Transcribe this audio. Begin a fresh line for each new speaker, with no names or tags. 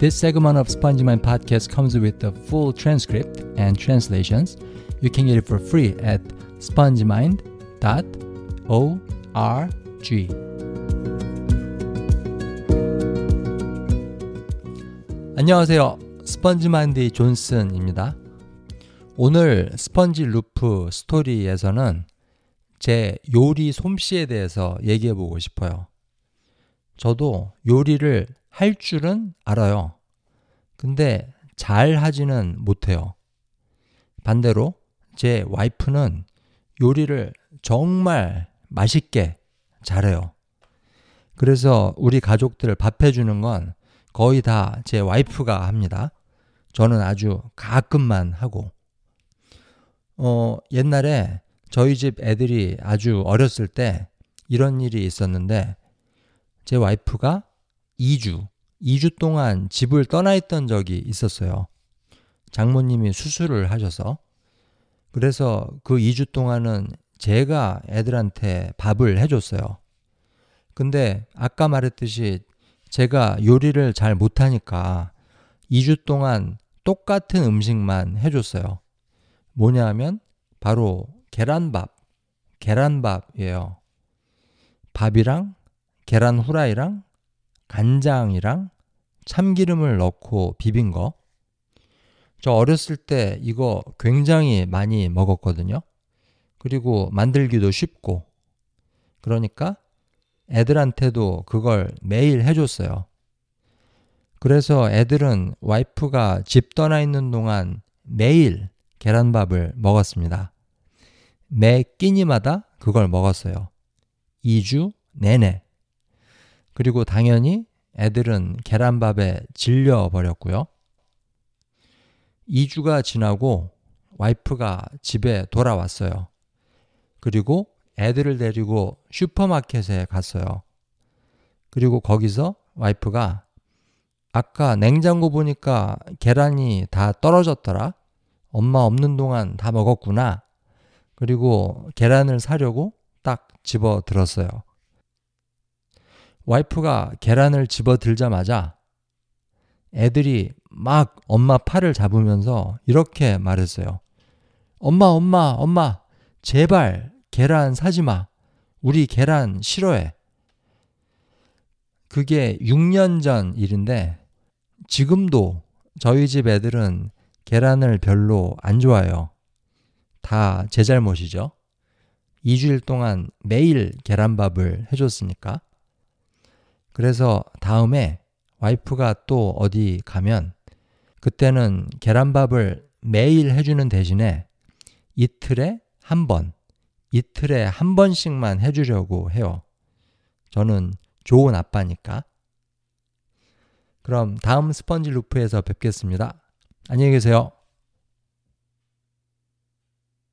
This segment of Spongy Mind podcast comes with the full transcript and translations. You can get it for free at spongemind.org. 안녕하세요. 스펀지마인드 존슨입니다. 오늘 스펀지 루프 스토리에서는 제 요리 솜씨에 대해서 얘기해 보고 싶어요. 저도 요리를 할 줄은 알아요. 근데 잘 하지는 못해요. 반대로 제 와이프는 요리를 정말 맛있게 잘해요. 그래서 우리 가족들 밥 해주는 건 거의 다 제 와이프가 합니다. 저는 아주 가끔만 하고. 어, 옛날에 저희 집 애들이 아주 어렸을 때 이런 일이 있었는데 제 와이프가 2주, 2주 동안 집을 떠나 있던 적이 있었어요. 장모님이 수술을 하셔서. 그래서 그 2주 동안은 제가 애들한테 밥을 해줬어요. 근데 아까 말했듯이 제가 요리를 잘 못하니까 2주 동안 똑같은 음식만 해줬어요. 뭐냐 하면 바로 계란밥, 계란밥이에요. 밥이랑 계란 후라이랑 간장이랑 참기름을 넣고 비빈 거. 저 어렸을 때 이거 굉장히 많이 먹었거든요. 그리고 만들기도 쉽고. 그러니까 애들한테도 그걸 매일 해줬어요. 그래서 애들은 와이프가 집 떠나 있는 동안 매일 계란밥을 먹었습니다. 매 끼니마다 그걸 먹었어요. 2주 내내. 그리고 당연히 애들은 계란밥에 질려 버렸고요. 2주가 지나고 와이프가 집에 돌아왔어요. 그리고 애들을 데리고 슈퍼마켓에 갔어요. 그리고 거기서 와이프가 아까 냉장고 보니까 계란이 다 떨어졌더라. 엄마 없는 동안 다 먹었구나. 그리고 계란을 사려고 딱 집어 들었어요. 와이프가 계란을 집어 들자마자 애들이 막 엄마 팔을 잡으면서 이렇게 말했어요. 엄마, 엄마, 엄마, 제발 계란 사지 마. 우리 계란 싫어해. 그게 6년 전 일인데 지금도 저희 집 애들은 계란을 별로 안 좋아해요. 다 제 잘못이죠. 2주일 동안 매일 계란밥을 해줬으니까. 그래서 다음에 와이프가 또 어디 가면 그때는 계란밥을 매일 해주는 대신에 이틀에 한 번, 이틀에 한 번씩만 해주려고 해요. 저는 좋은 아빠니까. 그럼 다음 스펀지 루프에서 뵙겠습니다. 안녕히 계세요.